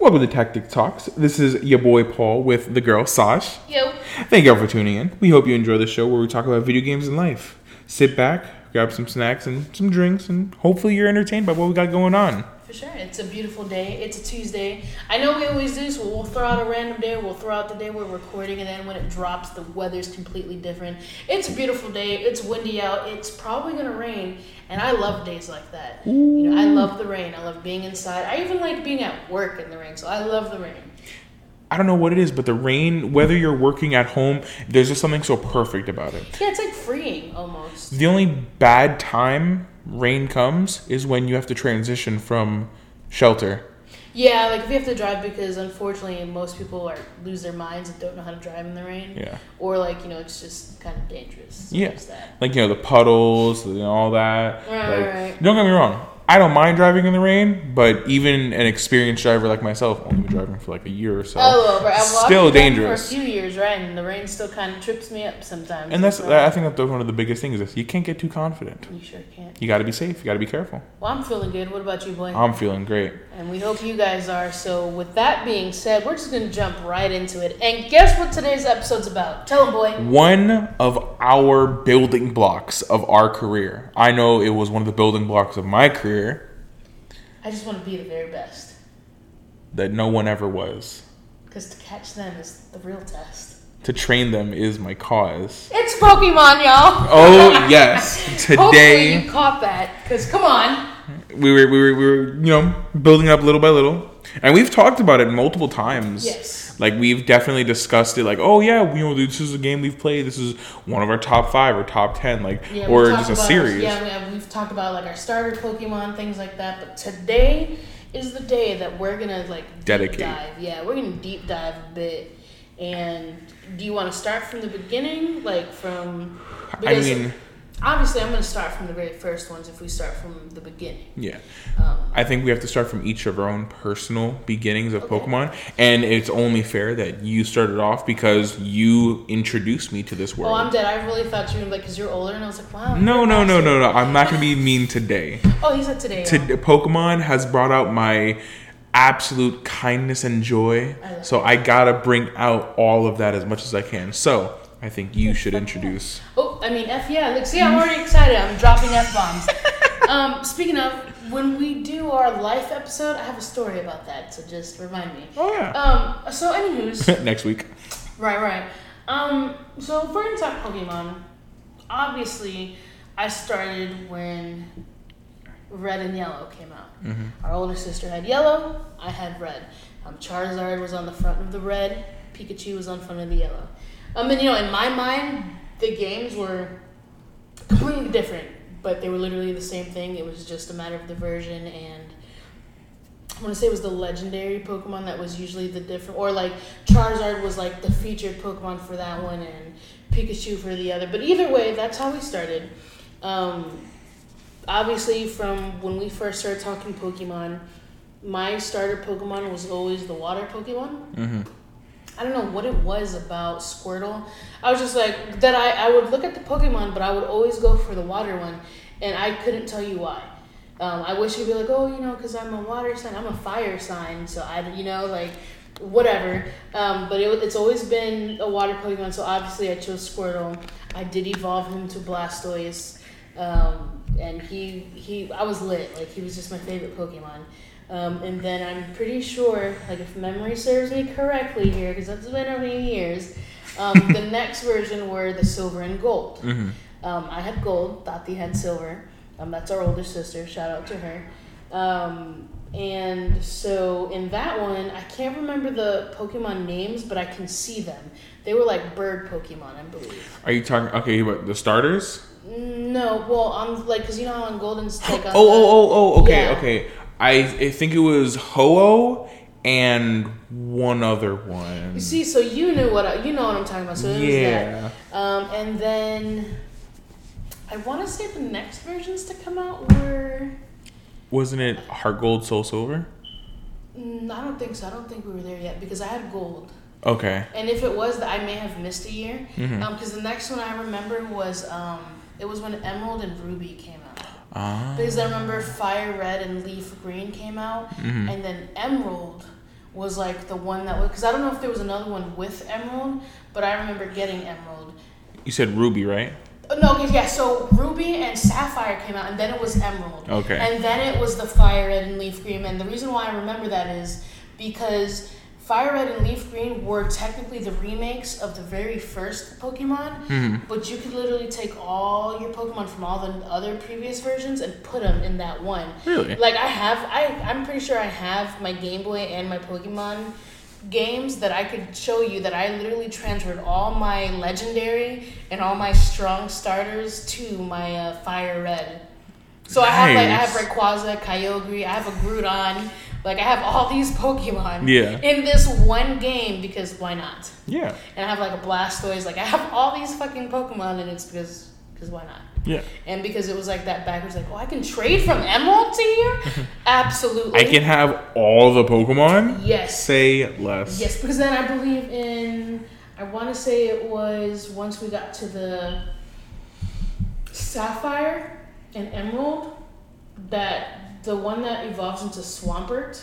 Welcome to Tactic Talks. This is your boy Paul with the girl Sash. Yo. Thank y'all for tuning in. We hope you enjoy the show where we talk about video games and life. Sit back, grab some snacks and some drinks, and hopefully you're entertained by what we got going on. For sure. It's a beautiful day. It's a Tuesday. I know we always do, so we'll throw out a random day. We'll throw out the day we're recording, and then when it drops, the weather's completely different. It's a beautiful day. It's windy out. It's probably going to rain, and I love days like that. You know, I love the rain. I love being inside. I even like being at work in the rain, so I love the rain. I don't know what it is, but the rain, whether you're working at home, there's just something so perfect about it. Yeah, it's like freeing almost. The only bad time rain comes is when you have to transition from shelter. Yeah, like if you have to drive because unfortunately most people are lose their minds and don't know how to drive in the rain. Yeah. Or like, you know, it's just kind of dangerous. Yeah. That. Like, you know, the puddles and all that. Right, Like, right, right. Don't get me wrong. I don't mind driving in the rain, but even an experienced driver like myself, only been driving for like a year or so, Oh, well, right. Well, I've still dangerous. For a few years, right? And the rain still kind of trips me up sometimes. And that's, I think that's one of the biggest things is you can't get too confident. You sure can't. You got to be safe. You got to be careful. Well, I'm feeling good. What about you, boy? I'm feeling great. and we hope you guys are. So, with that being said, we're just going to jump right into it. And guess what today's episode's about? Tell them, boy. One of our building blocks of our career. I know it was one of the building blocks of my career I just want to be the very best. that no one ever was. Because to catch them is the real test. To train them is my cause. It's Pokemon, y'all. Oh yes, today. Hopefully you caught that. Because, come on. we were we were we were you know building up little by little, and we've talked about it multiple times. Yes. Like we've definitely discussed it. Like oh yeah, you know this is a game we've played. This is one of our top five or top ten. Like Yeah, or just a series. Yeah, we- we've talked about like our starter Pokemon, things like that. But today is the day that we're gonna like deep Dedicate. dive. Yeah, we're gonna deep dive a bit. And do you want to start from the beginning, like from? I mean, obviously, I'm gonna start from the very first ones. If we start from the beginning, yeah. um, I think we have to start from each of our own personal beginnings of Okay. Pokemon, and it's only fair that you started off because you introduced me to this world. oh, I'm dead. I really thought you were like, cause you're older, and I was like, wow. no, no, no, no, no. I'm not gonna be mean today. Oh, he said today. to. Pokemon has brought out my absolute kindness and joy. I So I gotta bring out all of that as much as I can. So I think you should introduce. Oh, I mean, F yeah. Look, see, I'm already excited. I'm dropping F bombs. um, speaking of, when we do our life episode, I have a story about that, so just remind me. Oh yeah. Um, so, anywho's, Next week. right, right. Um, so if we're talk Pokemon, obviously, I started when Red and Yellow came out. Our older sister had Yellow, I had Red. Um, Charizard was on the front of the Red, Pikachu was on front of the Yellow. Um, and you know, in my mind, the games were completely different, but they were literally the same thing. It was just a matter of the version and. I want to say it was the legendary Pokemon that was usually the different, or like Charizard was like the featured Pokemon for that one, and Pikachu for the other. But either way, that's how we started. Um, obviously, from when we first started talking Pokemon, my starter Pokemon was always the water Pokemon. hmm I don't know what it was about Squirtle. I was just like that. I, I would look at the Pokemon, but I would always go for the water one, and I couldn't tell you why. Um, I wish you'd be like, oh, you know, because I'm a water sign, I'm a fire sign, so I, you know, like whatever. Um, but it, it's always been a water Pokemon, so obviously I chose Squirtle. I did evolve him to Blastoise, um, and he he I was lit. Like he was just my favorite Pokemon. Um, and then I'm pretty sure, like if memory serves me correctly here, because that's been a few years, um, the next version were the silver and gold. hmm Um, I had gold, Tati had silver. Um, that's our older sister. Shout out to her. Um, and so in that one, I can't remember the Pokemon names, but I can see them. They were like bird Pokemon, I believe. Are you talking? Okay, what the starters? No, well, on like, cause you know how on Golden's like Oh, oh, oh, oh. Okay, Yeah. okay. I, I think it was Ho-Oh and one other one. You see, so you knew what I, you know what I'm talking about. So it was that. yeah. Um, and then I want to say the next versions to come out were. Wasn't it Heart Gold, Soul Silver? Mm, I don't think so. I don't think we were there yet because I had gold. Okay. And if it was, I may have missed a year. Because the next one I remember was um, it was when Emerald and Ruby came out. Ah. Because I remember Fire Red and Leaf Green came out, Mhm. and then Emerald was like the one that was because I don't know if there was another one with Emerald, but I remember getting Emerald. You said Ruby, right? Uh, No, yeah. So Ruby and Sapphire came out, and then it was Emerald. Okay. And then it was the Fire Red and Leaf Green. And the reason why I remember that is because Fire Red and Leaf Green were technically the remakes of the very first Pokemon, Mm-hmm. but you could literally take all your Pokemon from all the other previous versions and put them in that one. Really? Like I have, I I'm pretty sure I have my Game Boy and my Pokemon games that I could show you that I literally transferred all my legendary and all my strong starters to my uh, Fire Red. So I have like I have Nice. Rayquaza, Kyogre, I have a Groudon, like I have all these Pokemon Yeah. in this one game because why not? Yeah. And I have like a Blastoise, like I have all these fucking Pokemon and it's because because why not? Yeah. And because it was like that backwards, like, oh, I can trade from Emerald to here? Absolutely. I can have all the Pokemon. Yes. Say less. Yes, because then I believe in, I want to say it was once we got to the Sapphire and Emerald, that the one that evolves into Swampert.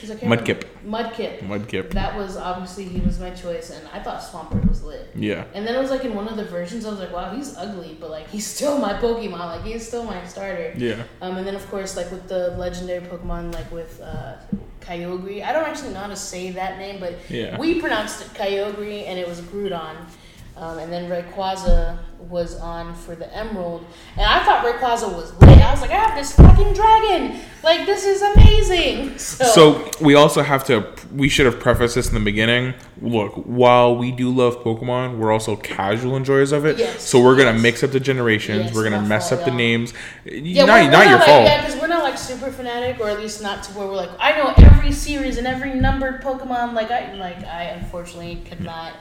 'cause I can't Mudkip. remember- Mudkip. Mudkip. That was obviously, he was my choice, and I thought Swampert was lit. Yeah. And then it was like in one of the versions, I was like, wow, he's ugly, but like he's still my Pokemon, like he's still my starter. Yeah. Um, and then of course, like with the legendary Pokemon, like with uh, Kyogre, I don't actually know how to say that name, but Yeah. we pronounced it Kyogre, and it was Groudon. Um, and then Rayquaza was on for the Emerald, and I thought Rayquaza was lit. I was like, I have this fucking dragon, like this is amazing. So, So we also have to. We should have prefaced this in the beginning. Look, while we do love Pokemon, we're also casual enjoyers of it. Yes, so we're gonna yes. mix up the generations. Yes, we're gonna mess up the names. yeah, not we're, we're not your like, fault. Yeah, because we're not like super fanatic, or at least not to where we're like, I know every series and every numbered Pokemon. Like I, like I unfortunately could not,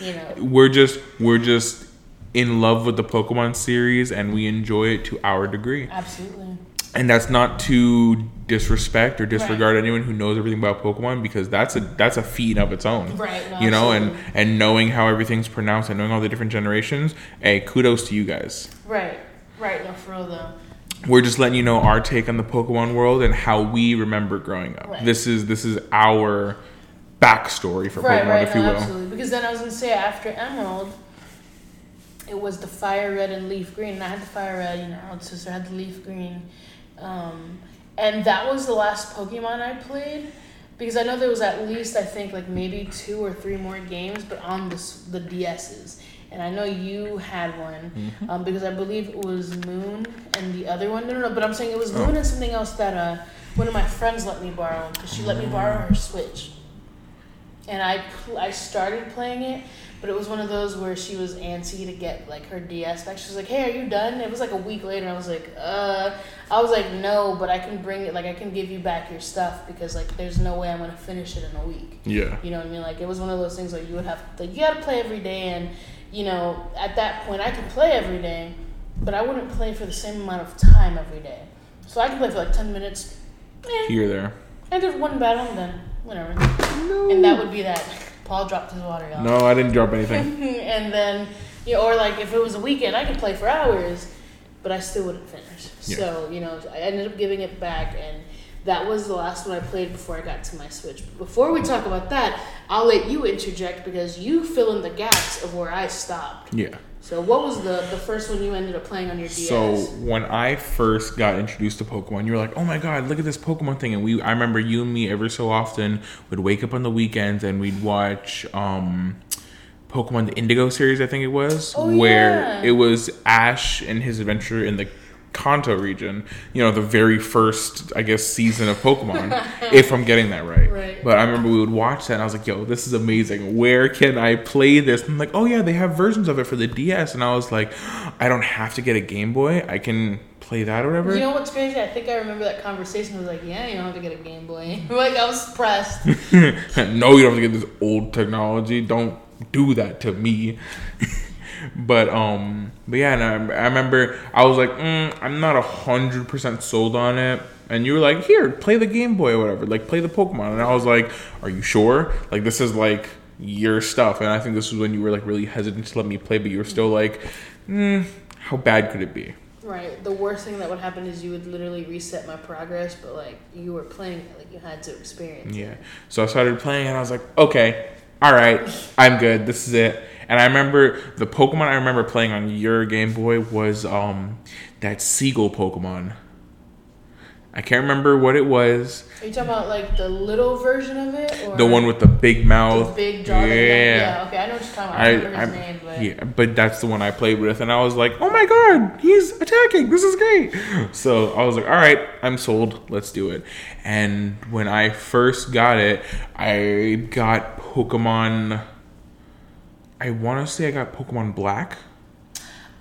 you know. We're just we're just in love with the Pokemon series, and we enjoy it to our degree. Absolutely. And that's not to disrespect or disregard anyone who knows everything about Pokemon because that's a that's a feat of its own. Right, no, you know, and and knowing how everything's pronounced and knowing all the different generations. Hey, kudos to you guys. Right. Right. No, for real though. We're just letting you know our take on the Pokemon world and how we remember growing up. Right. This is this is our backstory for Right. Pokemon, Right. if No, you will. absolutely. Because then I was gonna say after Emerald, it was the Fire Red and Leaf Green. And I had the Fire Red, you know, sister had the Leaf Green, um, and that was the last Pokemon I played. Because I know there was at least I think like maybe two or three more games, but on the the DSs. And I know you had one Mm-hmm. um, because I believe it was Moon and the other one. No, no, no. But I'm saying it was Oh. Moon and something else that uh, one of my friends let me borrow because she let me borrow her Switch. And I pl- I started playing it, but it was one of those where she was antsy to get like her DS back. She was like, "Hey, are you done?" It was like a week later. I was like, "Uh," I was like, "No, but I can bring it. Like, I can give you back your stuff because like there's no way I'm gonna finish it in a week." Yeah. You know what I mean? Like it was one of those things like you would have like you had to play every day, and you know at that point I could play every day, but I wouldn't play for the same amount of time every day. So I could play for like ten minutes. Eh, Here there. I did one battle and then whatever, and that would be that. Paul dropped his water, y'all. No, I didn't drop anything. and then, you know, or like if it was a weekend, I could play for hours, but I still wouldn't finish. Yeah. So you know, I ended up giving it back, and that was the last one I played before I got to my Switch. But before we talk about that, I'll let you interject because you fill in the gaps of where I stopped. Yeah. So what was the the first one you ended up playing on your DS? So when I first got introduced to Pokemon, you were like, "Oh my god, look at this Pokemon thing!" And we, I remember you and me every so often would wake up on the weekends and we'd watch um, Pokemon the Indigo series, I think it was, Oh, where yeah. it was Ash and his adventure in the Kanto region. You know, the very first, I guess, season of Pokemon, if I'm getting that right. Right. But I remember we would watch that, and I was like, "Yo, this is amazing. Where can I play this?" And I'm like, "Oh yeah, they have versions of it for the DS." And I was like, "I don't have to get a Game Boy. I can play that or whatever." You know what's crazy? I think I remember that conversation. I was like, "Yeah, you don't have to get a Game Boy." like I was pressed. no, you don't have to get this old technology. Don't do that to me. But um, but yeah, and I, I remember I was like, mm, I'm not a hundred percent sold on it. And you were like, here, play the Game Boy or whatever, like play the Pokemon. And I was like, are you sure? Like this is like your stuff. And I think this was when you were like really hesitant to let me play, but you were still like, mm, how bad could it be? Right. The worst thing that would happen is you would literally reset my progress, but like you were playing it, like you had to experience. Yeah. So I started playing and I was like, okay, all right, I'm good. This is it. And I remember the Pokemon I remember playing on your Game Boy was um that seagull Pokemon. I can't remember what it was. Are you talking about like the little version of it, or The one with the big the mouth. big jaw? Yeah. Yeah. Okay, I know what you're talking about. I, I, remember his name, but yeah, but that's the one I played with, and I was like, "Oh my god, he's attacking! This is great!" So I was like, "All right, I'm sold. Let's do it." And when I first got it, I got Pokemon. I want to say I got Pokemon Black,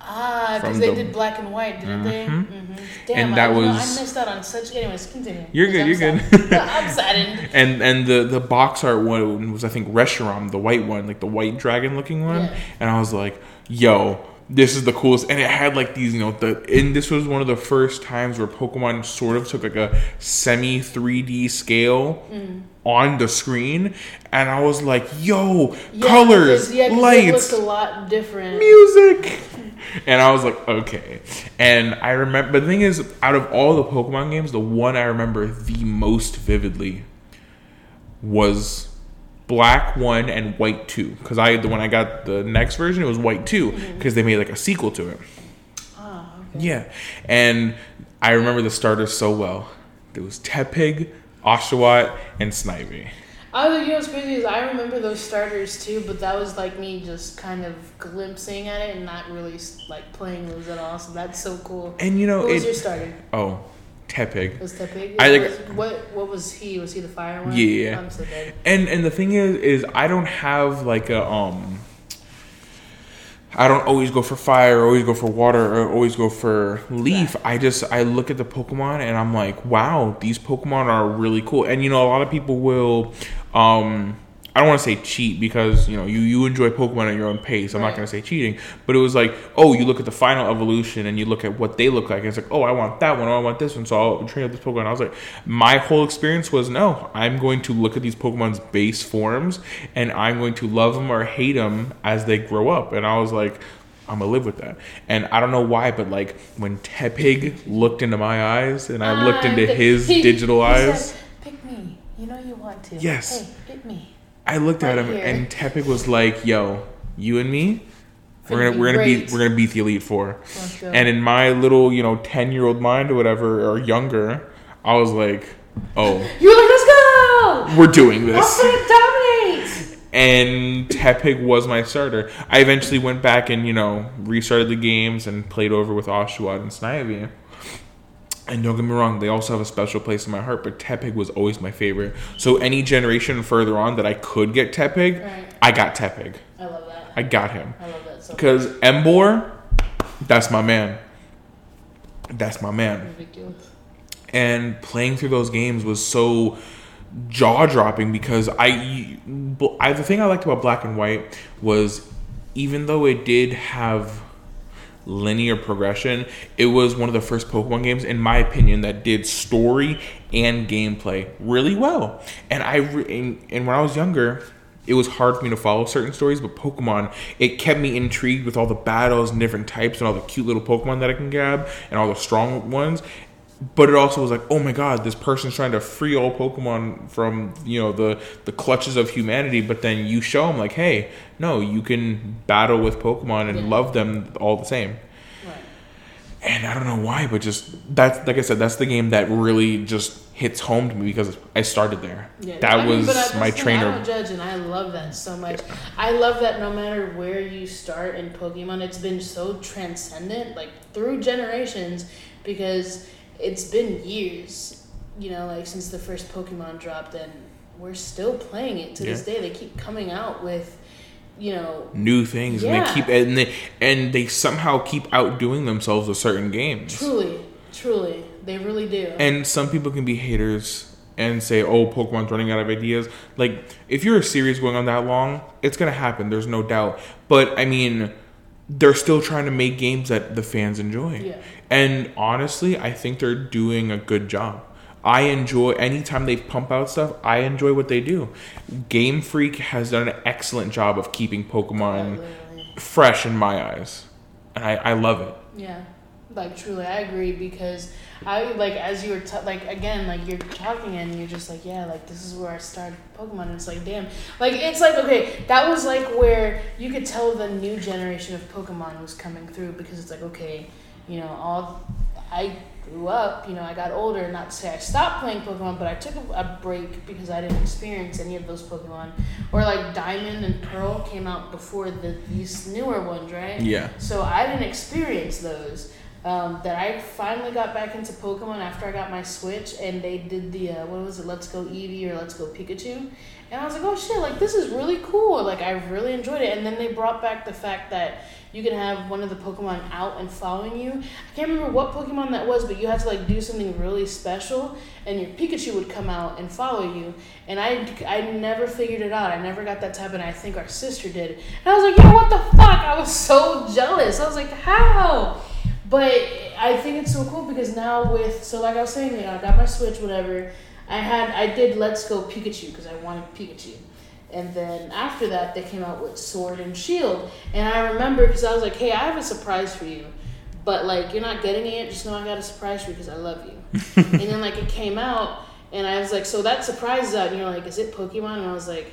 ah, because they the- did black and white, didn't they? Mhm. Mm-hmm. Damn, And I, that know, was- I missed out on such. Anyways, continue. You're good, I'm you're sad. good. I'm saddened. and and the the box art one was I think Reshiram, the white one, like the white dragon looking one, Yeah. and I was like, "Yo." This is the coolest, and it had like these, you know, the and this was one of the first times where Pokemon sort of took like a semi 3D scale Mm. on the screen, and I was like, "Yo, Yeah, colors, yeah, lights, looked a lot different. music. And I was like, okay. And I remember, but the thing is, out of all the Pokemon games, the one I remember the most vividly was Black One and White Two. Because I, the when I got the next version, it was White Two because they made like a sequel to it. Ah, okay. Yeah, and I remember the starters so well. There was Tepig, Oshawott, and Snivy. I was, you know, what's crazy is I remember those starters too, but that was like me just kind of glimpsing at it and not really like playing those at all. So that's so cool. And you know, Who was your starter? Oh, Tepig. Was Tepig? I think- what what was he? Was he the fire one? Yeah. I'm so dead. And and the thing is, is I don't have like a um. I don't always go for fire, or always go for water, or always go for leaf. I just I look at the Pokemon and I'm like, wow, these Pokemon are really cool. And you know, a lot of people will, um, I don't want to say cheat because you know you you enjoy Pokemon at your own pace. I'm not going to say cheating, but it was like, oh, you look at the final evolution and you look at what they look like. And it's like, oh, I want that one, oh, I want this one, so I'll train up this Pokemon. I was like, my whole experience was no, I'm going to look at these Pokemon's base forms and I'm going to love them or hate them as they grow up. And I was like. I'm gonna live with that, and I don't know why, but like when Tepig looked into my eyes and I looked Ah, into his digital eyes, said, Pick me. You know you want to. Yes. Hey, pick me. I looked at him, here. and Tepig was like, "Yo, you and me, we're Gonna we're gonna beat we're gonna beat the elite four. And in my little you know ten year old mind or whatever or younger, I was like, "Oh, you were like, let's go. we're doing this." dominate. And Tepig was my starter. I eventually went back and you know restarted the games and played over with Oshawott and Snivy. And don't get me wrong, they also have a special place in my heart, but Tepig was always my favorite. So any generation further on that I could get Tepig, Right. I got Tepig. I love that. I got him. I love that so. Because Emboar, that's my man. That's my man. Ridiculous. And playing through those games was so jaw dropping because I, I, the thing I liked about Black and White was even though it did have linear progression, it was one of the first Pokemon games, in my opinion, that did story and gameplay really well. And I, re- and, and when I was younger, it was hard for me to follow certain stories, but Pokemon, it kept me intrigued with all the battles and different types and all the cute little Pokemon that I can grab and all the strong ones. But it also was like, oh my god, this person's trying to free all Pokemon from you know the the clutches of humanity. But then you show them like, hey, no, you can battle with Pokemon and Yeah. love them all the same. Right. And I don't know why, but just that's like I said, that's the game that really just hits home to me because I started there. Yeah, that I mean, was my thing, I trainer. don't judge, and I love that so much. I love that no matter where you start in Pokemon, it's been so transcendent, like through generations, because it's been years, you know, like since the first Pokemon dropped, and we're still playing it to this day. They keep coming out with, you know, New things, and they keep and they and they somehow keep outdoing themselves with certain games. truly, truly, they really do. And some people can be haters and say, "Oh, Pokemon's running out of ideas." Like, if you're a series going on that long, it's gonna happen. There's no doubt. But I mean, they're still trying to make games that the fans enjoy. Yeah. And honestly, I think they're doing a good job. I enjoy anytime they pump out stuff. I enjoy what they do. Game Freak has done an excellent job of keeping Pokemon Literally. fresh in my eyes, and I, I love it. Yeah. Like truly, I agree because I like as you were t- like again like you're talking and you're just like yeah like this is where I started Pokemon and it's like damn like it's like okay that was like where you could tell the new generation of Pokemon was coming through because it's like okay you know all I grew up you know I got older not to say I stopped playing Pokemon but I took a, a break because I didn't experience any of those Pokemon or like Diamond and Pearl came out before the these newer ones right Yeah. so I didn't experience those. Um, that I finally got back into Pokemon after I got my Switch, and they did the uh, what was it? Let's Go Eevee or Let's Go Pikachu, and I was like, oh shit, like this is really cool. Like I really enjoyed it. And then they brought back the fact that you can have one of the Pokemon out and following you. I can't remember what Pokemon that was, but you had to like do something really special, and your Pikachu would come out and follow you. And I, I never figured it out. I never got that to happen. I think our sister did. And I was like, yo, what the fuck? I was so jealous. I was like, how? But I think it's so cool because now with so like I was saying, you know, I got my Switch, whatever. I had I did Let's Go Pikachu because I wanted Pikachu, and then after that they came out with Sword and Shield, and I remember because I was like, hey, I have a surprise for you, but like you're not getting it, just know I got a surprise for you because I love you. and then like it came out, and I was like, so that surprise is out, and you're like, is it Pokemon? And I was like,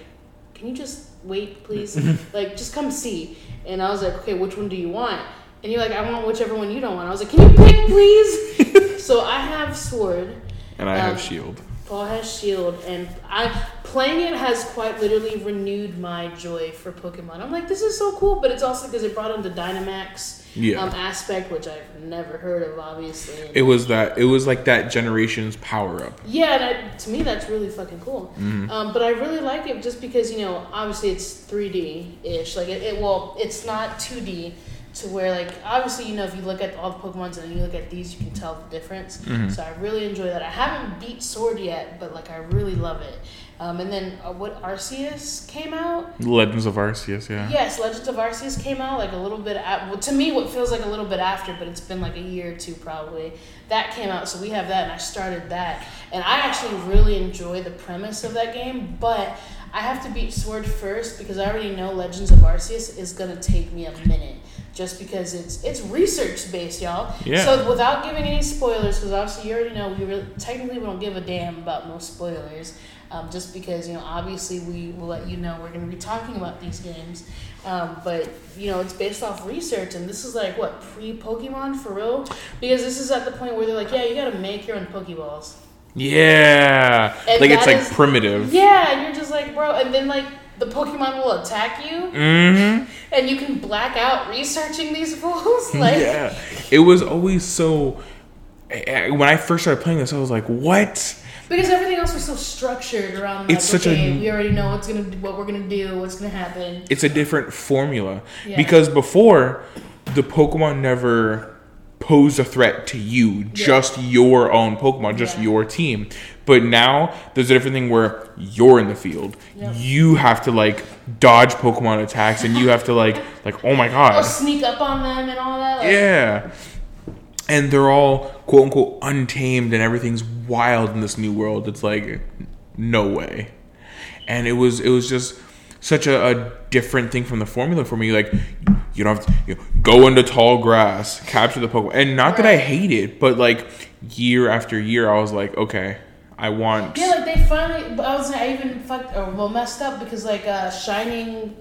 can you just wait, please? like just come see. And I was like, okay, which one do you want? And you're like, I want whichever one you don't want. I was like, can you pick, please? so I have Sword. And I Um, have Shield. Paul has Shield, and I playing it has quite literally renewed my joy for Pokemon. I'm like, this is so cool, but it's also because it brought in the Dynamax Yeah. um, aspect, which I've never heard of, obviously. It was that. It was like that generation's power up. Yeah, and to me that's really fucking cool. Mm-hmm. Um, but I really like it just because you know, obviously it's 3D ish. Like it, it, well, it's not 2D to where like obviously you know if you look at all the Pokemons and then you look at these, you can tell the difference. Mm-hmm. So I really enjoy that. I haven't beat Sword yet, but like I really love it. Um, and then uh, what Arceus came out. Legends of Arceus. Yeah. Yes, Legends of Arceus came out like a little bit. At, well, to me, what feels like a little bit after, but it's been like a year or two probably. That came out, so we have that, and I started that, and I actually really enjoy the premise of that game. But I have to beat Sword first because I already know Legends of Arceus is gonna take me a minute, just because it's it's research based, y'all. Yeah. So without giving any spoilers, because obviously you already know we really, technically we don't give a damn about no spoilers. Um, just because you know obviously we will let you know we're going to be talking about these games um, but you know it's based off research and this is like what pre-pokemon for real because this is at the point where they're like yeah you got to make your own pokeballs Yeah. And like it's like is- primitive. yeah and you're just like bro and then like the pokemon will attack you Mm-hmm. and you can black out researching these fools like yeah. It was always so. When I first started playing this, I was like, "What?" because everything else was so structured around like, It's such a- we already know what's gonna what we're gonna do what's gonna happen It's a different formula Yeah. because before the Pokemon never posed a threat to you, just your own Pokemon, just Yeah. your team. But now there's a different thing where you're in the field. Yep. You have to like dodge Pokemon attacks, and you have to like like oh my god, sneak up on them and all that like, yeah. And they're all quote unquote untamed, and everything's wild in this new world. It's like no way. And it was it was just such a, a different thing from the formula for me. Like you don't have to you know, go into tall grass, capture the Pokemon, and not that I hate it, but like year after year, I was like, okay, I want. Yeah, like they finally. but I was I even fucked or well messed up because like uh, shining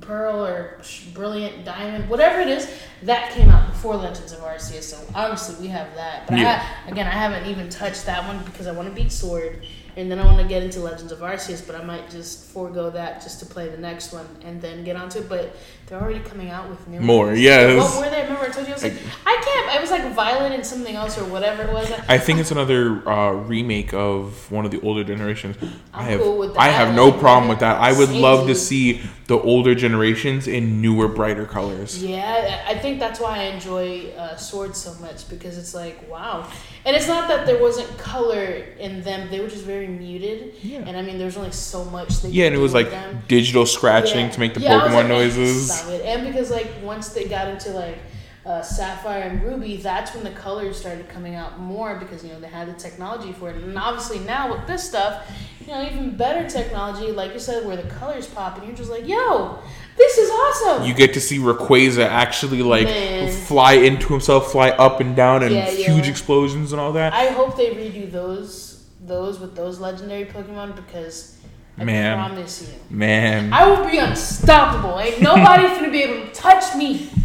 pearl or brilliant diamond, whatever it is, that came out before Legends of Arceus. So obviously we have that. But Yeah. ha- again, I haven't even touched that one because I want to beat Sword, and then I want to get into Legends of Arceus. But I might just forego that just to play the next one and then get onto it. But they're already coming out with new More, ones. yes. What were they? Remember I told you I was like, I can't. It was like Violet and something else or whatever it was. I think it's another uh, remake of one of the older generations. I I'm have cool with I have no problem with that. I would love to see the older generations in newer, brighter colors. Yeah, I I think that's why I enjoy uh, Swords so much because it's like wow, and it's not that there wasn't color in them; they were just very muted. Yeah. And I mean, there's only so much. That Yeah, and it was like them. digital scratching Yeah. to make the Yeah, I was Pokemon like, noises. Stop it. And because like once they got into like uh, Sapphire and Ruby, that's when the colors started coming out more because you know they had the technology for it. And obviously now with this stuff, you know, even better technology, like you said, where the colors pop, and you're just like, yo, this is awesome. You get to see Rayquaza actually like Man. fly into himself, fly up and down, and Yeah, huge yeah. explosions and all that. I hope they redo those those with those legendary Pokemon because I Man. promise you. Man, I will be unstoppable. Ain't nobody finna be able to touch me.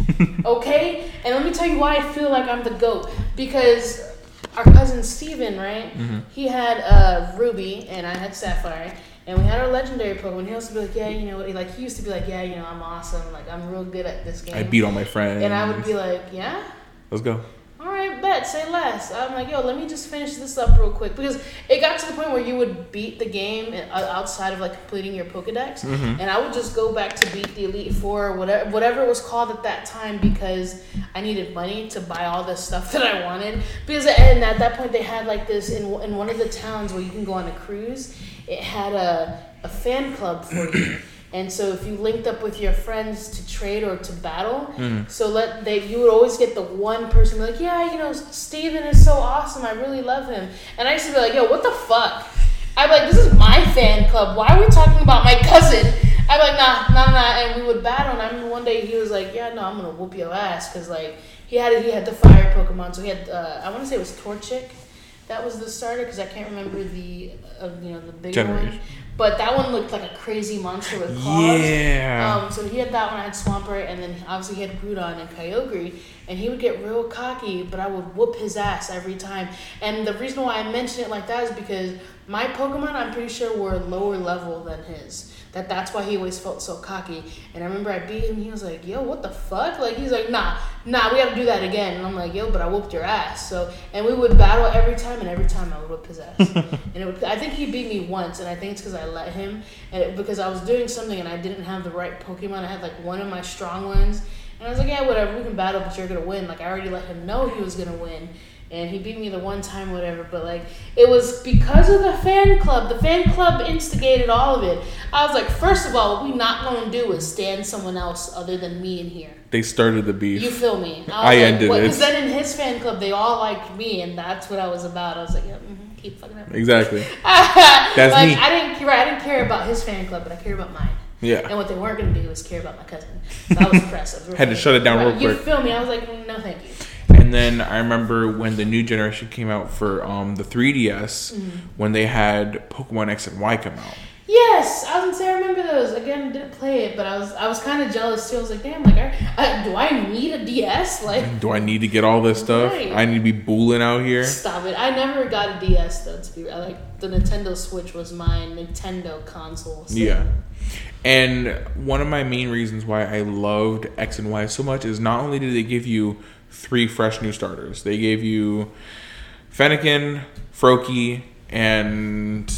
Okay? And let me tell you why I feel like I'm the GOAT. Because our cousin Steven, right? He had uh, Ruby and I had Sapphire. And we had our legendary Pokemon. He used to be like, yeah, you know, like he used to be like, yeah, you know, I'm awesome. Like I'm real good at this game. I beat all my friends. and I would be like, yeah, Let's go. Bet, say less. I'm like, yo, let me just finish this up real quick because it got to the point where you would beat the game uh, outside of like completing your Pokedex, and I would just go back to beat the Elite Four or whatever whatever it was called at that time because I needed money to buy all the stuff that I wanted. Because and at that point they had like this in in one of the towns where you can go on a cruise. It had a a fan club for you. And so if you linked up with your friends to trade or to battle, so let they you would always get the one person be like, yeah, you know, Steven is so awesome. I really love him. And I used to be like, yo, what the fuck? I'd be like, this is my fan club. Why are we talking about my cousin? I'm like, nah, nah, nah. And we would battle. And I remember one day he was like, yeah, no, I'm gonna whoop your ass because like he had he had the fire Pokemon. So he had uh, I want to say it was Torchic. That was the starter because I can't remember the uh, you know the bigger one. But that one looked like a crazy monster with claws. Yeah. Um, so he had that one. I had Swampert, and then obviously he had Groudon and Kyogre, and he would get real cocky, but I would whoop his ass every time. And the reason why I mention it like that is because my Pokemon, I'm pretty sure, were lower level than his. That that's why he always felt so cocky. And I remember I beat him. He was like, "Yo, what the fuck?" Like he's like, "Nah, nah, we got to do that again." And I'm like, "Yo, but I whooped your ass." So and we would battle every time, and every time I would whip his ass. and it would, I think he beat me once, and I think it's because I let him, and it, because I was doing something and I didn't have the right Pokemon. I had like one of my strong ones, and I was like, "Yeah, whatever, we can battle, but you're gonna win." Like I already let him know he was gonna win. And he beat me the one time, whatever. But like, it was because of the fan club. The fan club instigated all of it. I was like, first of all, what we not gonna do is stand someone else other than me in here. they started the beef. You feel me? was I ended it. Because then in his fan club, they all liked me, and that's what I was about. I was like, yeah, mhm, keep fucking up. exactly. That's like, me. I didn't care. I didn't care about his fan club, but I care about mine. Yeah. And what they weren't gonna do was care about my cousin. So that was impressive. Had to shut it down real quick. You feel me? I was like, no, thank you. And then I remember when the new generation came out for um, the 3DS, Mm-hmm. when they had Pokemon X and Y come out. Yes, I was gonna say I remember those. Again, didn't play it, but I was I was kind of jealous too. I was like, damn, like, I, I, do I need a DS? Like, Do I need to get all this stuff? Right. I need to be booling out here. stop it. I never got a DS though. To be like the Nintendo Switch was my Nintendo console. so- Yeah. And one of my main reasons why I loved X and Y so much is not only did they give you three fresh new starters, they gave you Fennekin, Froakie, and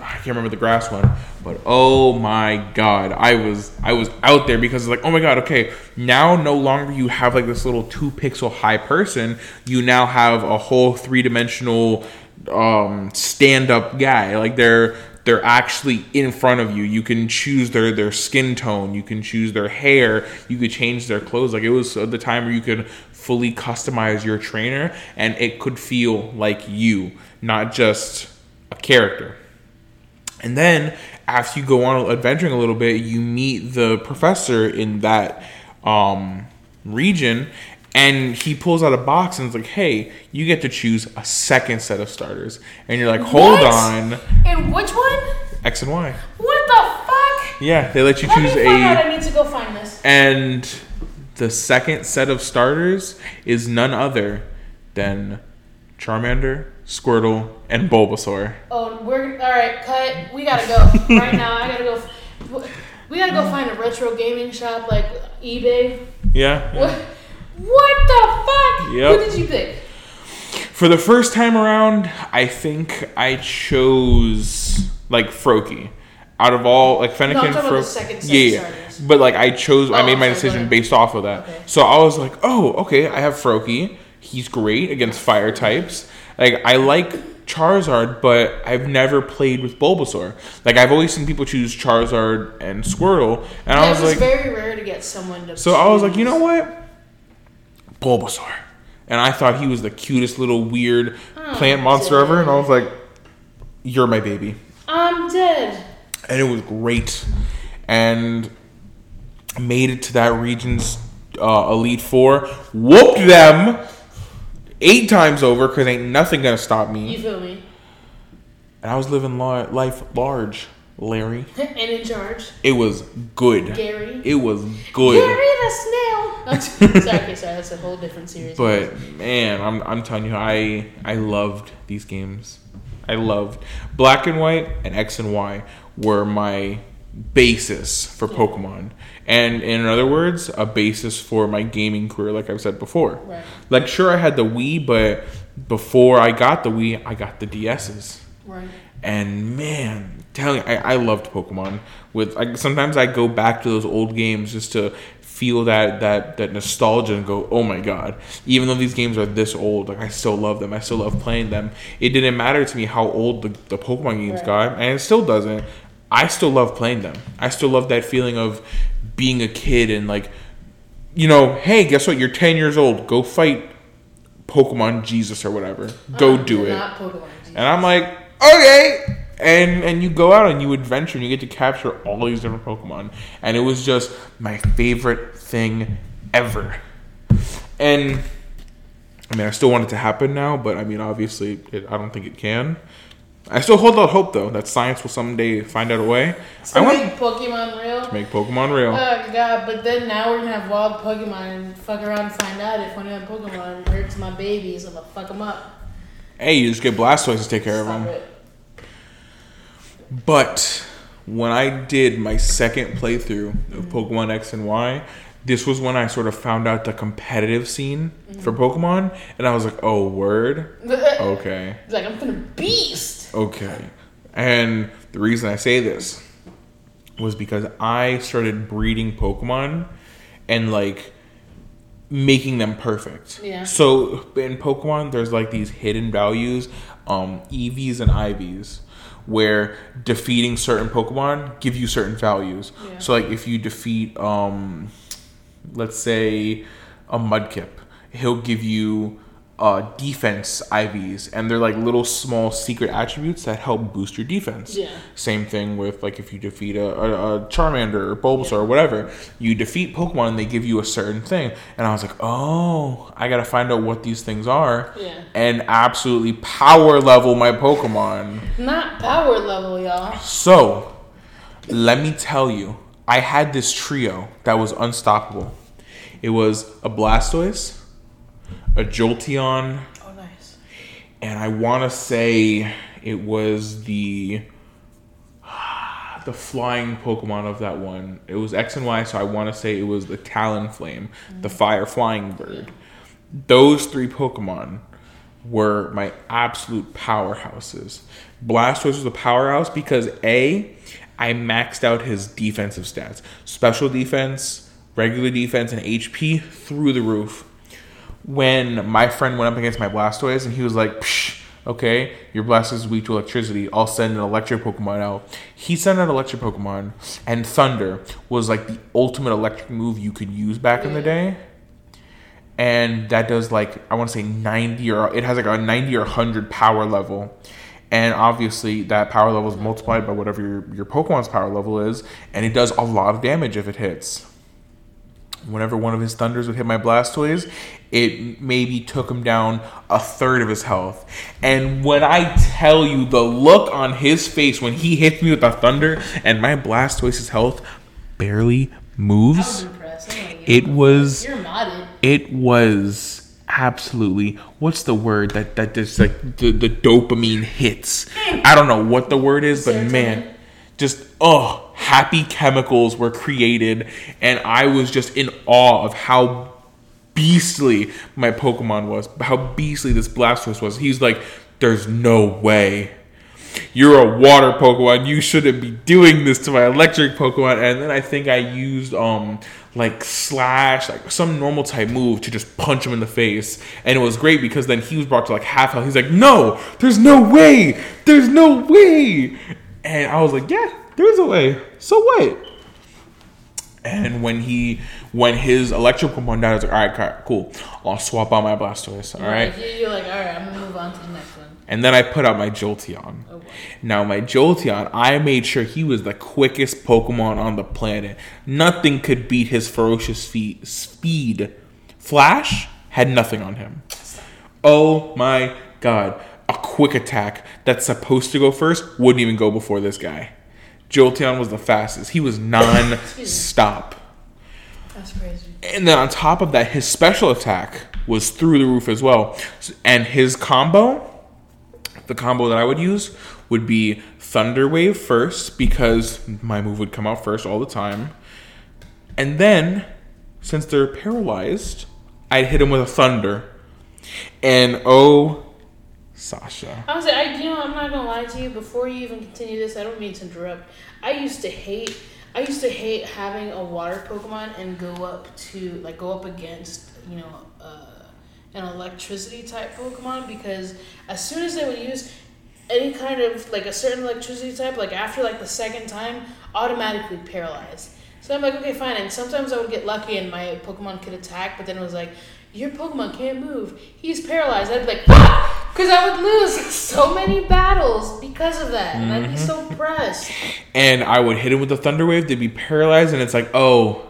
I can't remember the grass one, but oh my god, I was I was out there because it's like, oh my god, okay, now no longer you have like this little two pixel high person, you now have a whole three dimensional um stand up guy. Like they're they're actually in front of you. You can choose their their skin tone. You can choose their hair. You could change their clothes. Like it was the time where you could fully customize your trainer, and it could feel like you, not just a character. And then after you go on adventuring a little bit, you meet the professor in that um, region, and he pulls out a box and it's like, "Hey, you get to choose a second set of starters." And you're like, "Hold What? on, And which one? X and Y." What the fuck? Yeah, they let you Let me choose find out. a I need to go find this. and the second set of starters is none other than Charmander, Squirtle, and Bulbasaur. Oh, we're all right. Cut. We gotta go right now. I gotta go. We gotta go find a retro gaming shop like eBay. Yeah. What? What the fuck? Yep. Who did you pick? For the first time around, I think I chose like Froakie. Out of all like Fennekin, No, I'm talking about Fro- the second yeah, yeah. starters. But like I chose, I Oh, made my decision based off of that. Okay. So I was like, oh, okay, I have Froakie. He's great against fire types. Like I like Charizard, but I've never played with Bulbasaur. Like I've always seen people choose Charizard and Squirtle, and I was was like, very rare to get someone to. so I was like, you know what? Bulbasaur. And I thought he was the cutest little weird Oh, plant monster ever. And I was like, you're my baby. I'm dead. And it was great. And Made it to that region's uh, Elite Four. Whooped them eight times over because ain't nothing gonna stop me. You feel me? And I was living la- life large, Larry. and in charge. It was good. Gary. It was good. Gary the snail. sorry, okay, sorry, that's a whole different series. But man, I'm I'm telling you, I I loved these games. I loved Black and White and X and Y were my basis for Pokemon. And in other words, a basis for my gaming career, like I've said before. Right. Like sure I had the Wii, but before I got the Wii, I got the DS's. right. And man, telling you, I, I loved Pokemon. With like sometimes I go back to those old games just to feel that that that nostalgia and go, oh my god! Even though these games are this old, like I still love them. I still love playing them. It didn't matter to me how old the, the Pokemon games Right. got, and it still doesn't. I still love playing them. I still love that feeling of being a kid and like, you know, hey, guess what? You're ten years old. Go fight Pokemon Jesus or whatever. Go Uh, do it. Not Pokemon. And I'm like, okay. And and you go out and you adventure and you get to capture all these different Pokemon. And it was just my favorite thing ever. And I mean, I still want it to happen now, but I mean, obviously, it, I don't think it can. I still hold out hope though that science will someday find out a way. So I want make Pokemon real. to make Pokemon real. Oh god, but then now we're gonna have wild Pokemon and fuck around and find out if one of them Pokemon hurts my babies. I'm gonna fuck them up. hey, you just get Blastoise to take care of them. it. But when I did my second playthrough of Pokemon X and Y, this was when I sort of found out the competitive scene for Pokemon, and I was like, "Oh, word, okay, like, I'm finna beast. okay." And the reason I say this was because I started breeding Pokemon and like making them perfect. Yeah. So in Pokemon, there's like these hidden values, um, EVs and IVs, where defeating certain Pokemon give you certain values. Yeah. So like if you defeat, um, let's say, a Mudkip, he'll give you uh, defense IVs, and they're like little small secret attributes that help boost your defense. Yeah. Same thing with like if you defeat a, a, a Charmander or Bulbasaur or whatever, you defeat Pokemon and they give you a certain thing. And I was like, oh, I gotta find out what these things are Yeah. and absolutely power level my Pokemon. Not power level, y'all. So, let me tell you, I had this trio that was unstoppable. It was a Blastoise, a Jolteon, Oh, nice. and I want to say it was the the flying Pokemon of that one. It was X and Y, so I want to say it was the Talonflame, the mm. fire flying bird. Those three Pokemon were my absolute powerhouses. Blastoise was a powerhouse because A, I maxed out his defensive stats. Special defense, regular defense, and HP through the roof when my friend went up against my Blastoise and he was like, Psh, okay, your Blastoise is weak to electricity. I'll send an electric Pokemon out. He sent an electric Pokemon, and Thunder was like the ultimate electric move you could use back in the day. And that does like, I want to say 90 or it has like a 90 or 100 power level. And obviously, that power level is multiplied by whatever your, your Pokemon's power level is, and it does a lot of damage if it hits whenever one of his thunders would hit my Blastoise, it maybe took him down a third of his health. And when I tell you the look on his face when he hits me with a thunder and my Blastoise's health barely was moves, like, it was You're it was absolutely what's the word that that just like the, the dopamine hits i don't know what the word is but man. Just oh happy chemicals were created and i was just in awe of how beastly my pokemon was how beastly this blastoise was he's like there's no way you're a water Pokemon. You shouldn't be doing this to my electric Pokemon. And then I think I used um like slash like some normal type move to just punch him in the face. And it was great because then he was brought to like half health. He's like, no, there's no way, there's no way. And I was like, yeah, there's a way. So what? And when he when his electric Pokemon died, I was like, all right, cool, I'll swap out my Blastoise. All right. You're like, all right, I'm gonna move on to the next one. And then I put out my Jolteon. Oh, boy. Now my Jolteon, I made sure he was the quickest Pokemon on the planet. Nothing could beat his ferocious feet, speed. Flash had nothing on him. Oh my god. Quick attack that's supposed to go first wouldn't even go before this guy. Jolteon was the fastest. He was non-stop. That's crazy. And then on top of that, his special attack was through the roof as well. And his combo, the combo that I would use would be Thunder Wave first because my move would come out first all the time. And then, since they're paralyzed, I'd hit him with a Thunder. And oh, Sasha. I was like, I, you know, I'm not gonna lie to you. Before you even continue this, I don't mean to interrupt. I used to hate, I used to hate having a water Pokemon and go up to like go up against, you know, uh, an electricity type Pokemon because as soon as they would use any kind of like a certain electricity type, like after like the second time, automatically paralyzed. So I'm like, okay, fine. And sometimes I would get lucky and my Pokemon could attack, but then it was like, your Pokemon can't move. He's paralyzed. I'd be like, because I would lose so many battles because of that, and I'd be so mm-hmm. pressed. and I would hit him with a thunder wave. They'd be paralyzed, and it's like, oh,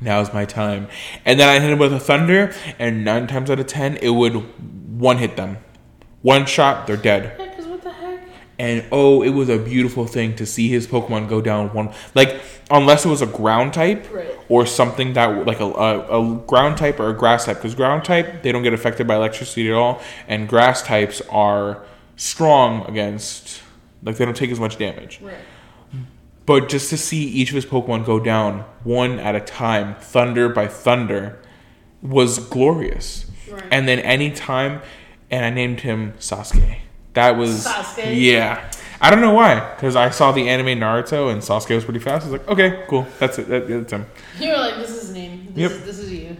now's my time. And then I hit him with a thunder, and nine times out of ten, it would one hit them, one shot, they're dead. And oh, it was a beautiful thing to see his Pokemon go down one. Like unless it was a ground type Right. or something that like a, a, a ground type or a grass type, because ground type they don't get affected by electricity at all, and grass types are strong against like they don't take as much damage. Right. But just to see each of his Pokemon go down one at a time, thunder by thunder, was glorious. Right. And then any time, and I named him Sasuke. That was Sasuke? yeah. I don't know why, because I saw the anime Naruto and Sasuke was pretty fast. I was like, okay, cool, that's it. That, that's him. You were like, this is his name. This, Yep. is, this is you.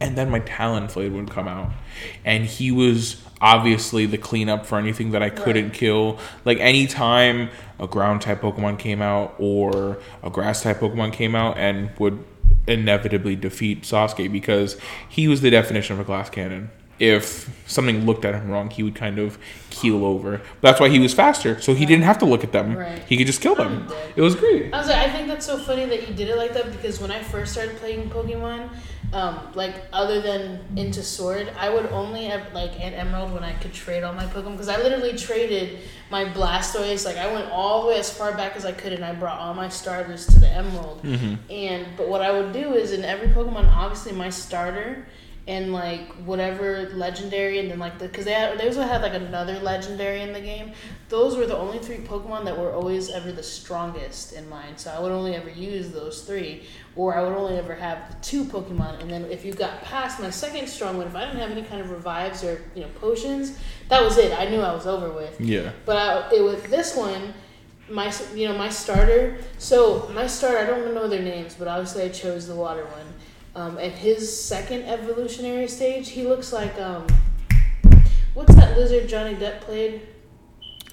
And then my Talonflame would come out, and he was obviously the cleanup for anything that I couldn't Right. kill. Like anytime a ground type Pokemon came out or a grass type Pokemon came out, and would inevitably defeat Sasuke because he was the definition of a glass cannon. If something looked at him wrong, he would kind of keel over. That's why he was faster, so he didn't have to look at them. Right. He could just kill them. I'm. It was great. I was like, I think that's so funny that you did it like that because when I first started playing Pokemon, um, like other than into Sword, I would only have like an Emerald when I could trade all my Pokemon because I literally traded my Blastoise. Like I went all the way as far back as I could and I brought all my starters to the Emerald. And but what I would do is in every Pokemon, obviously my starter and like whatever legendary and then like the because they had, they also had like another legendary in the game those were the only three pokemon that were always ever the strongest in mine so i would only ever use those three or i would only ever have two pokemon and then if you got past my second strong one if i didn't have any kind of revives or you know potions that was it i knew i was over with Yeah. but I, it with this one, my you know my starter. So my starter, I don't know their names, but obviously I chose the water one. Um, and his second evolutionary stage, he looks like um, what's that lizard Johnny Depp played?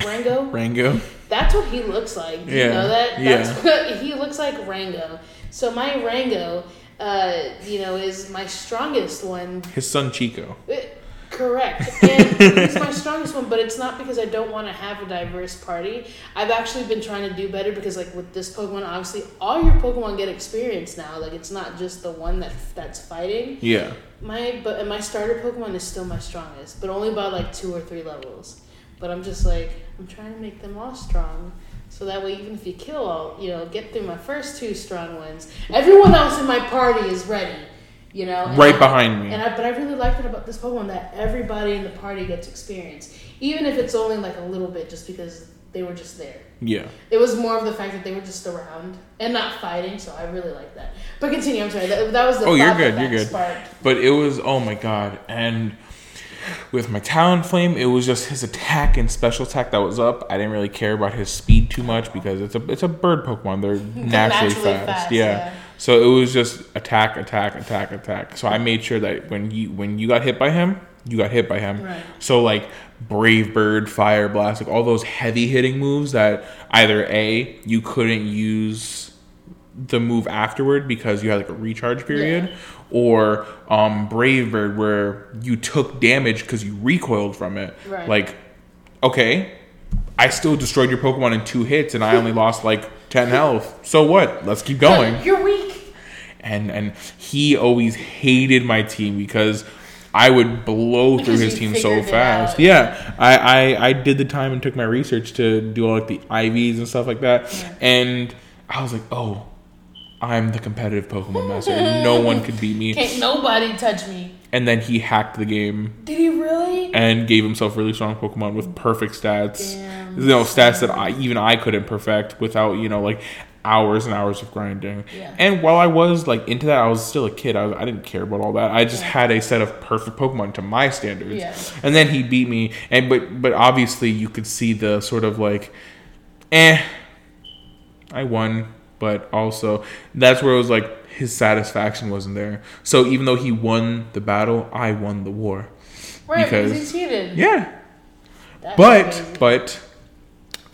Rango. Rango. That's what he looks like. Do you Yeah, know that? yeah. That's what he looks like Rango. So my Rango, uh, you know, is my strongest one His son Chico. uh, Correct. And he's my strongest one, but it's not because I don't want to have a diverse party. I've actually been trying to do better because, like, with this Pokemon, obviously, all your Pokemon get experience now. Like, it's not just the one that that's fighting. Yeah. My but and my starter Pokemon is still my strongest, but only by like two or three levels. But I'm just like I'm trying to make them all strong, so that way even if you kill all, you know, get through my first two strong ones, everyone else in my party is ready. You know, and Right I- behind me. and I, but I really liked it about this Pokemon that everybody in the party gets experience, even if it's only like a little bit, just because they were just there. Yeah. It was more of the fact that they were just around and not fighting, so I really like that. But continue. I'm sorry. That, that was the. Oh, you're good, you're good. sparked. But it was oh my god, and with my Talonflame, it was just his attack and special attack that was up. I didn't really care about his speed too much because it's a it's a bird Pokemon. They're naturally, naturally fast. fast, yeah. yeah. So it was just attack, attack, attack, attack. So I made sure that when you when you got hit by him, you got hit by him. Right. So like Brave Bird, Fire Blast, like all those heavy hitting moves that either a you couldn't use the move afterward because you had like a recharge period, Yeah. or um, Brave Bird where you took damage because you recoiled from it. Right. Like okay, I still destroyed your Pokemon in two hits, and I only lost like ten health. So what? Let's keep going. You're weak. And and he always hated my team because. I would blow Because through his team so fast. Yeah, I, I I did the time and took my research to do all like the IVs and stuff like that, Yeah. and I was like, oh, I'm the competitive Pokemon master, no one could beat me. Can't nobody touch me. And then he hacked the game Did he really? and gave himself really strong Pokemon with perfect stats. Damn. You know, stats that I even I couldn't perfect without you know like hours and hours of grinding. Yeah. And while I was like into that, I was still a kid. I, was, I didn't care about all that. I just Yeah. had a set of perfect Pokemon to my standards. Yeah. And then he beat me, and but but obviously you could see the sort of like, eh, I won, but also that's where it was like his satisfaction wasn't there. So even though he won the battle, I won the war. Right, because, he cheated. Yeah. But but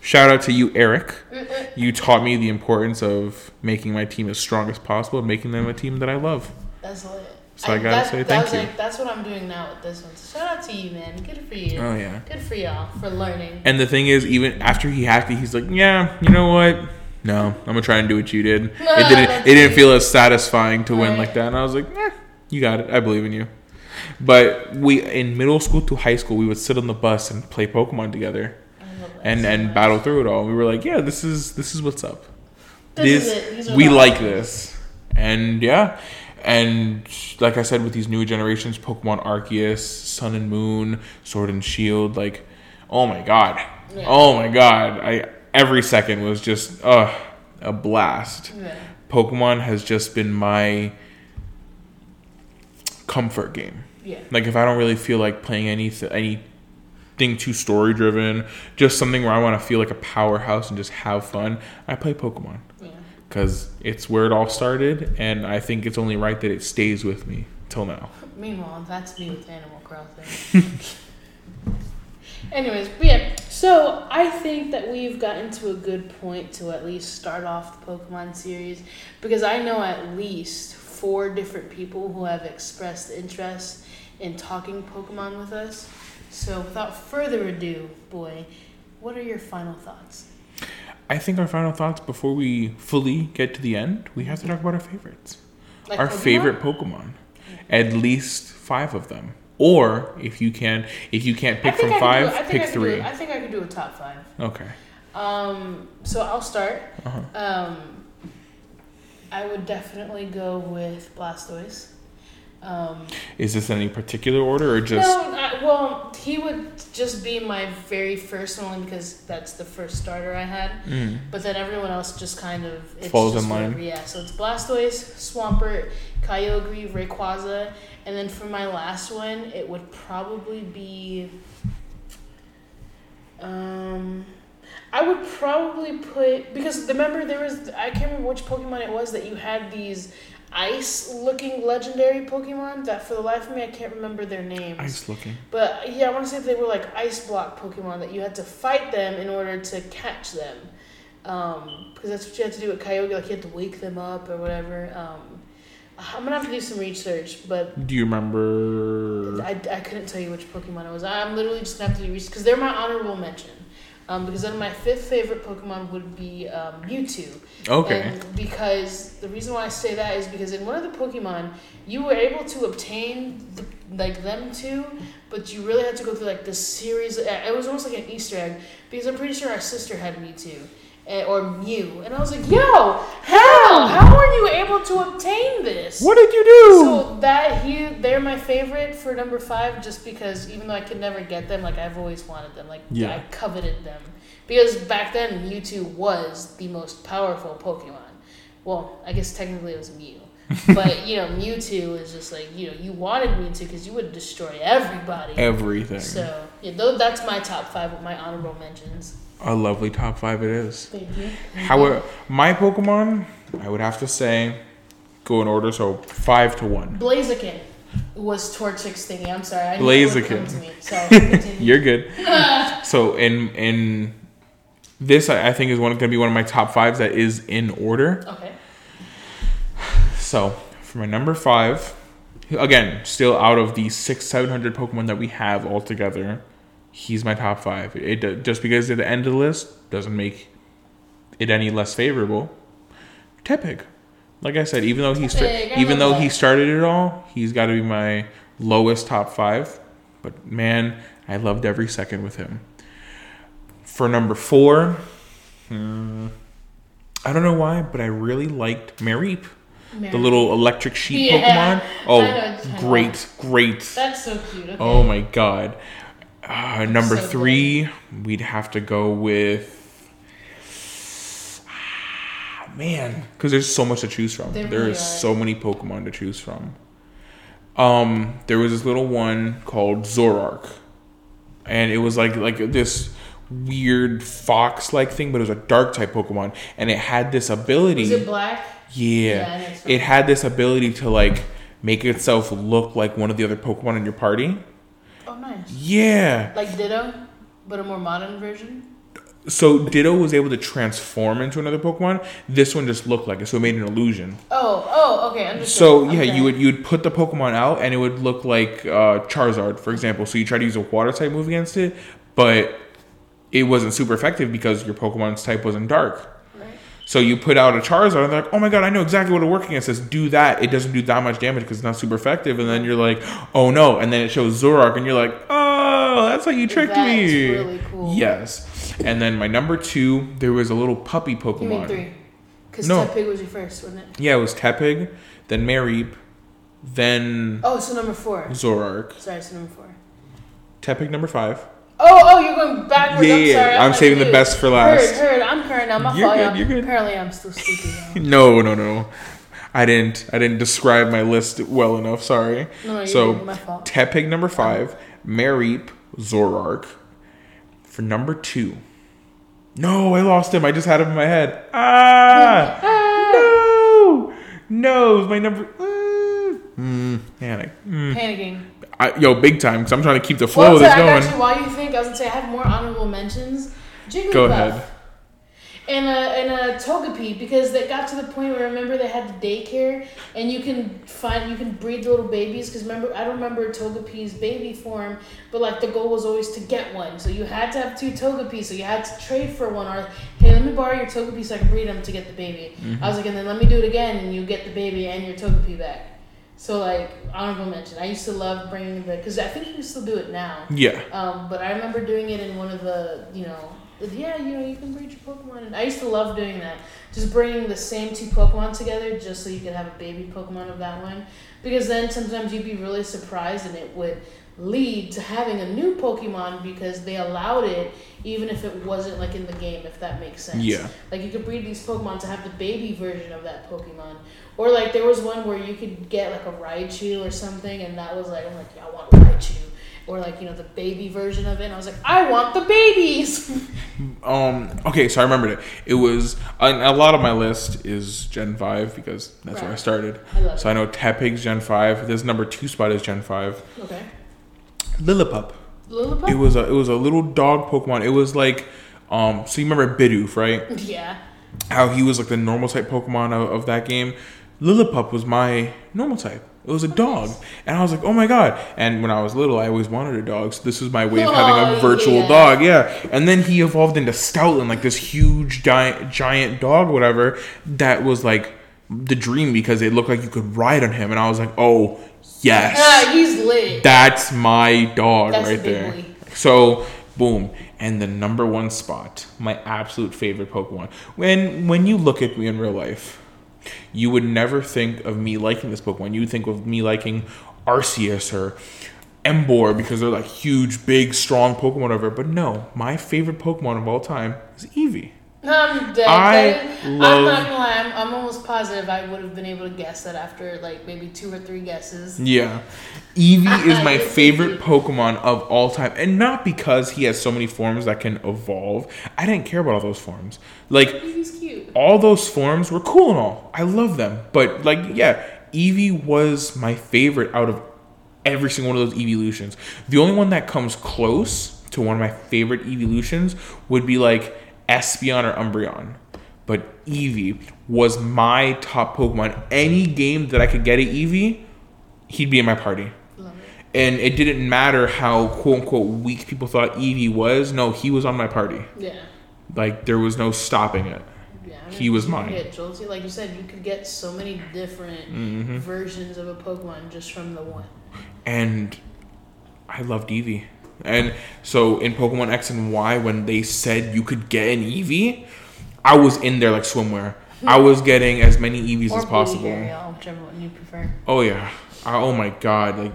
shout out to you, Eric. Mm, mm. You taught me the importance of making my team as strong as possible and making them a team that I love. That's lit. So I gotta say thank was you. Like, that's what I'm doing now with this one. So shout out to you, man. Good for you. Oh yeah. Good for y'all for learning. And the thing is, even after he hacked it, he's like, "Yeah, you know what? No, I'm gonna try and do what you did. It didn't. It didn't feel as satisfying to win Right. like that." And I was like, "Eh, you got it. I believe in you." But we in middle school to high school, we would sit on the bus and play Pokemon together I love that and so and much. battle through it all. We were like, "Yeah, this is this is what's up. This is it. These are we like this." And yeah, and like I said, with these new generations, Pokemon Arceus, Sun and Moon, Sword and Shield, like, oh my god, Yeah. oh my god, I every second was just uh a blast. Yeah. Pokemon has just been my comfort game. Yeah. Like if I don't really feel like playing any anything too story driven, just something where I want to feel like a powerhouse and just have fun, I play Pokemon Yeah. because it's where it all started, and I think it's only right that it stays with me till now. Meanwhile, that's me with Animal Crossing. Anyways, but yeah, so I think that we've gotten to a good point to at least start off the Pokemon series because I know at least four different people who have expressed interest in talking Pokemon with us. So without further ado, boy, what are your final thoughts? I think our final thoughts before we fully get to the end, we have to talk about our favorites. Like our Pokemon? favorite Pokemon, at least five of them, or if you can, if you can't pick from do- five, pick I do- three. I think I can do a top five. Okay. Um, so I'll start. Uh-huh. Um, I would definitely go with Blastoise. Um, Is this any particular order or just? no, I, well, he would just be my very first one because that's the first starter I had. Mm. But then everyone else just kind of it's Falls just in line. whatever, Yeah, so it's Blastoise, Swampert, Kyogre, Rayquaza, and then for my last one, it would probably be. Um, I would probably put because remember there was I can't remember which Pokemon it was that you had these ice-looking legendary Pokemon that for the life of me I can't remember their names. Ice looking. But yeah, I want to say if they were like ice block Pokemon that you had to fight them in order to catch them. Um, because that's what you had to do with Kyogre. Like you had to wake them up or whatever. Um, I'm gonna have to do some research, but Do you remember? I, I couldn't tell you which Pokemon it was. I'm literally just gonna have to do research because they're my honorable mention. Um, because then my fifth favorite Pokemon would be um, Mewtwo. Okay. And because the reason why I say that is because in one of the Pokemon, you were able to obtain the, like them two, but you really had to go through like this series. uh, It was almost like an Easter egg because I'm pretty sure our sister had Mewtwo. eh, Or Mew, and I was like, "Yo, how? How are you able to this?" What did you do? So that he, they're my favorite for number five, just because even though I could never get them, like I've always wanted them, like Yeah. I coveted them, because back then Mewtwo was the most powerful Pokemon. Well, I guess technically it was Mew, but you know Mewtwo is just like you know you wanted Mewtwo because you would destroy everybody. Everything. So yeah, though that's my top five with my honorable mentions. A lovely top five it is. Thank you. However, my Pokemon, I would have to say, go in order. So five to one. Blaziken was Torchic's thingy. I'm sorry. I knew it would come Blaziken. to me. So. You're good. so in in this, I, I think is one going to be one of my top fives that is in order. okay. So for my number five, again, still out of the six seven hundred Pokemon that we have altogether, he's my top five. It, it just because at the end of the list doesn't make it any less favorable. Tepig, like I said, even though he even though he started it all, he's got to be my lowest top five. But man, I loved every second with him. For number four, hmm, I don't know why, but I really liked Mareep, the little electric sheep Yeah, Pokemon. Oh, what you're talking great, great. That's so cute. Okay. Oh my god. Uh, number So good. three, we'd have to go with. Ah, Man, because there's so much to choose from. There There really is are. so many Pokemon to choose from. Um, there was this little one called Zoroark, and it was like like this weird fox-like thing, but it was a dark type Pokemon, and it had this ability. Is it black? Yeah. Yeah, I know it's it had this ability to like make itself look like one of the other Pokemon in your party. Oh, nice. Yeah. Like Ditto, but a more modern version. So Ditto was able to transform into another Pokemon. This one just looked like it, so it made an illusion. Oh, oh, okay, understood. So yeah, Okay. you would you would put the Pokemon out, and it would look like uh, Charizard, for example. So you try to use a Water type move against it, but it wasn't super effective because your Pokemon's type wasn't Dark. Right. So you put out a Charizard, and they're like, "Oh my god, I know exactly what to work against this. Do that. It doesn't do that much damage because it's not super effective." And then you're like, "Oh no!" And then it shows Zoroark, and you're like, "Oh, that's how you tricked That's me." really cool. Yes. And then my number two, there was a little puppy Pokemon. You mean Pokemon. three? Because No. Tepig was your first, wasn't it? Yeah, it was Tepig, then Mareep, then Oh, so number four. Zoroark. Sorry, so number four. Tepig number five. Oh, oh, you're going backwards. Yeah, I'm sorry. I'm like, saving the best for last. Heard, heard. I'm current now. My You're fault. good, you're good. Apparently, I'm still. Now. No, no, no. I didn't. I didn't describe my list well enough. Sorry. No, you're so. My fault. Tepig number five, Mareep, Zoroark. For number two. No, I lost him. I just had him in my head. Ah! no! No, it was my number. Uh, mm, panic. Mm. Panicking. I, yo, big time, because I'm trying to keep the flow Well, of this I got going. you. While you think, I was gonna say I have more honorable mentions. Jigglypuff. Go ahead. And a and a Togepi because they got to the point where I remember they had the daycare and you can find you can breed the little babies because remember I don't remember Togepi's baby form but like the goal was always to get one. So you had to have two Togepi so you had to trade for one or hey let me borrow your Togepi so I can breed them to get the baby. I was like and then let me do it again and you get the baby and your Togepi back. So like honorable mention I used to love bringing the because I think you can still do it now. Yeah. um, but I remember doing it in one of the, you know, yeah, you know, you can breed your Pokemon. And I used to love doing that. Just bringing the same two Pokemon together just so you could have a baby Pokemon of that one. Because then sometimes you'd be really surprised and it would lead to having a new Pokemon because they allowed it even if it wasn't like in the game, if that makes sense. Yeah. Like you could breed these Pokemon to have the baby version of that Pokemon. Or like there was one where you could get like a Raichu or something and that was like I'm like, yeah, I want a Raichu. Or like, you know, the baby version of it and I was like, I want the babies Um. Okay, so I remembered it. It was a, a lot of my list is Gen five because that's where I started. I love So I know Tepig's Gen five. This number two spot is Gen five. Okay. Lillipup. Lillipup? It was a it was a little dog Pokemon. It was like um. So you remember Bidoof, right? yeah. How he was like the normal type Pokemon of, of that game. Lillipup was my normal type. It was a dog, and I was like, "Oh my god!" And when I was little, I always wanted a dog, so this was my way of having a Oh, virtual yeah. dog. Yeah, and then he evolved into Stoutland, like this huge giant giant dog, whatever. That was like the dream because it looked like you could ride on him, and I was like, "Oh yes, Ah, he's lit. that's my dog That's right there." boy. So boom, and the number one spot, my absolute favorite Pokemon. When when you look at me in real life, you would never think of me liking this Pokemon. You would think of me liking Arceus or Emboar because they're like huge, big, strong Pokemon over. But no, my favorite Pokemon of all time is Eevee. I'm dead. I. I'm not gonna lie. I'm, I'm almost positive I would have been able to guess that after like maybe two or three guesses. Yeah. Eevee is my favorite. Pokemon of all time. And not because he has so many forms that can evolve. I didn't care about all those forms. Like, all those forms were cool and all. I love them. But like, yeah, Eevee was my favorite out of every single one of those evolutions. The only one that comes close to one of my favorite evolutions would be like Espeon or Umbreon. But Eevee was my top Pokemon. Any game that I could get at Eevee, he'd be in my party. And it didn't matter how quote unquote weak people thought Eevee was. No, he was on my party. Yeah. Like there was no stopping it. Yeah, I He was mine. Get Jolty, like you said, you could get so many different Mm-hmm. versions of a Pokemon just from the one. and I loved Eevee. And so in Pokemon X and Y, when they said you could get an Eevee, I was in there like swimwear. I was getting as many Eevees or as possible. Ariel, whichever one you prefer. Oh yeah. I, oh my god. Like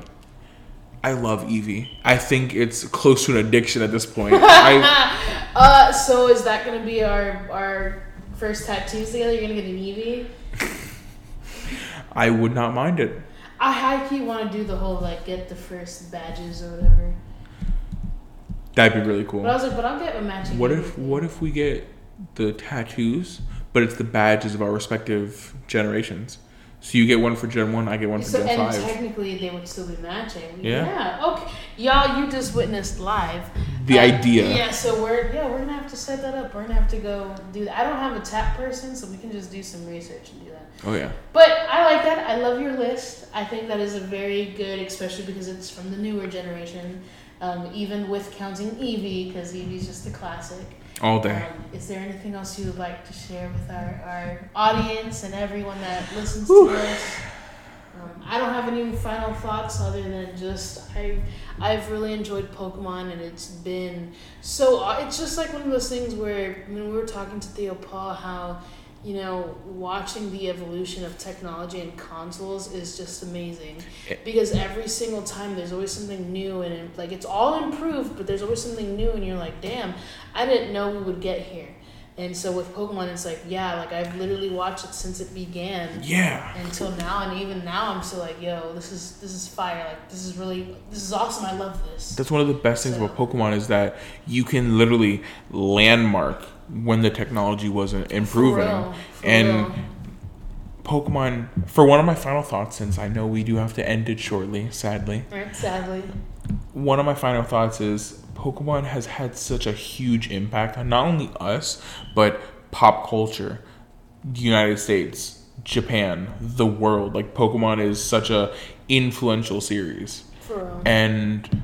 I love Eevee. I think it's close to an addiction at this point. I, Uh, so is that gonna be our our first tattoos together? You're gonna get an Eevee. I would not mind it. I high key want to do the whole like get the first badges or whatever. That'd be really cool. But I was like, but I'll get a matching. What if what if we get the tattoos, but it's the badges of our respective generations? So you get one for Gen One, I get one for So, Gen and Five. technically, they would still be matching. Yeah. Okay. Y'all, you just witnessed live. The Uh, idea. Yeah. So we're yeah we're gonna have to set that up. We're gonna have to go do that. I don't have a tap person, so we can just do some research and do that. Oh yeah. But I like that. I love your list. I think that is a very good, especially because it's from the newer generation. Um, even with counting Eevee, because Eevee's just a classic. All day. Um, is there anything else you would like to share with our, our audience and everyone that listens to us? Um, I don't have any final thoughts other than just I I've really enjoyed Pokemon and it's been so it's just like one of those things where when we were talking to Theo Paul how you know watching the evolution of technology and consoles is just amazing Eh. because every single time there's always something new and it, like it's all improved but there's always something new and you're like damn I didn't know we would get here and so with Pokemon it's like yeah like I've literally watched it since it began Yeah. until now and even now i'm still like yo this is this is fire like this is really this is awesome i love this That's one of the best things about Pokemon is that you can literally landmark when the technology wasn't improving. real, for and real. Pokemon, for one of my final thoughts, since I know we do have to end it shortly, sadly, right sadly one of my final thoughts is Pokemon has had such a huge impact on not only us, but pop culture, the United States, Japan, the world. Like Pokemon is such a influential series. for real and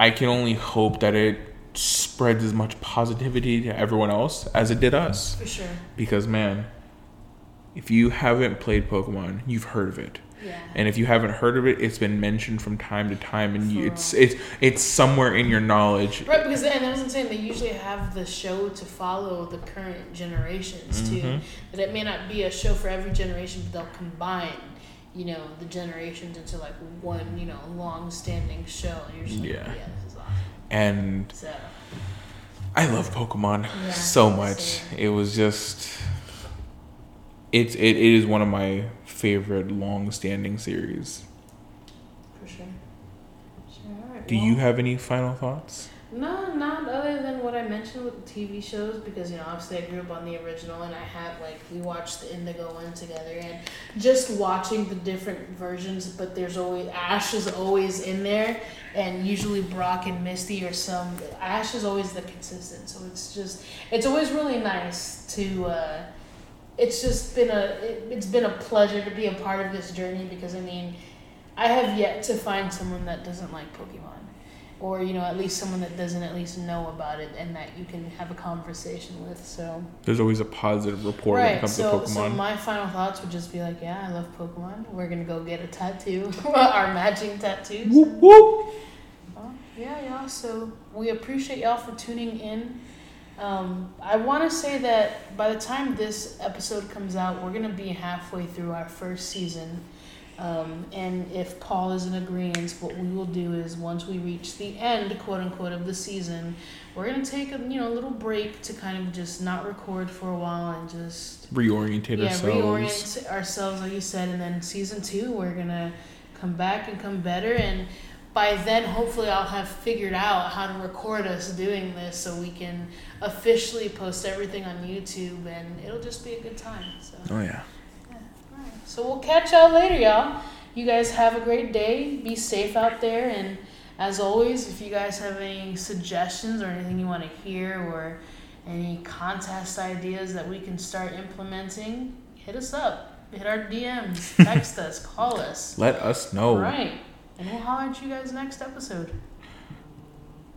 I can only hope that it spreads as much positivity to everyone else as it did us. for sure Because man, if you haven't played Pokemon, you've heard of it, yeah and if you haven't heard of it, it's been mentioned from time to time, and you, it's it's it's somewhere in your knowledge. right because and that's what i'm saying they usually have the show to follow the current generations too Mhm. that it may not be a show for every generation but they'll combine you know the generations into like one you know long standing show and you're just like Yeah. yeah this is awesome And so I love Pokemon Yeah, so much. same. It was just it's it, it is one of my favorite long-standing series. for sure sure Do well- you have any final thoughts? No, not other than what I mentioned with the TV shows because you know obviously I grew up on the original and I had like we watched the Indigo one together and just watching the different versions but there's always Ash is always in there and usually Brock and Misty or some Ash is always the consistent so it's just it's always really nice to uh, it's just been a it, it's been a pleasure to be a part of this journey because I mean I have yet to find someone that doesn't like Pokemon or you know at least someone that doesn't at least know about it and that you can have a conversation with so. There's always a positive rapport when it right comes so to so my final thoughts would just be like yeah i love pokemon. We're gonna go get a tattoo our matching tattoos. Whoop whoop. well, yeah y'all so we appreciate y'all for tuning in. Um, i want to say that by the time this episode comes out we're gonna be halfway through our first season um, and if Paul is in agreement, what we will do is once we reach the end, quote unquote, of the season, we're gonna take a you know a little break to kind of just not record for a while and just Reorientate yeah ourselves. reorient ourselves, like you said. And then season two, we're gonna come back and come better. And by then, hopefully, I'll have figured out how to record us doing this so we can officially post everything on YouTube, and it'll just be a good time. So. Oh yeah. So we'll catch y'all later, y'all. You guys have a great day. Be safe out there. And as always, if you guys have any suggestions or anything you want to hear or any contest ideas that we can start implementing, hit us up. Hit our DMs, text us, call us. Let us know. All right. And we'll holler at you guys next episode.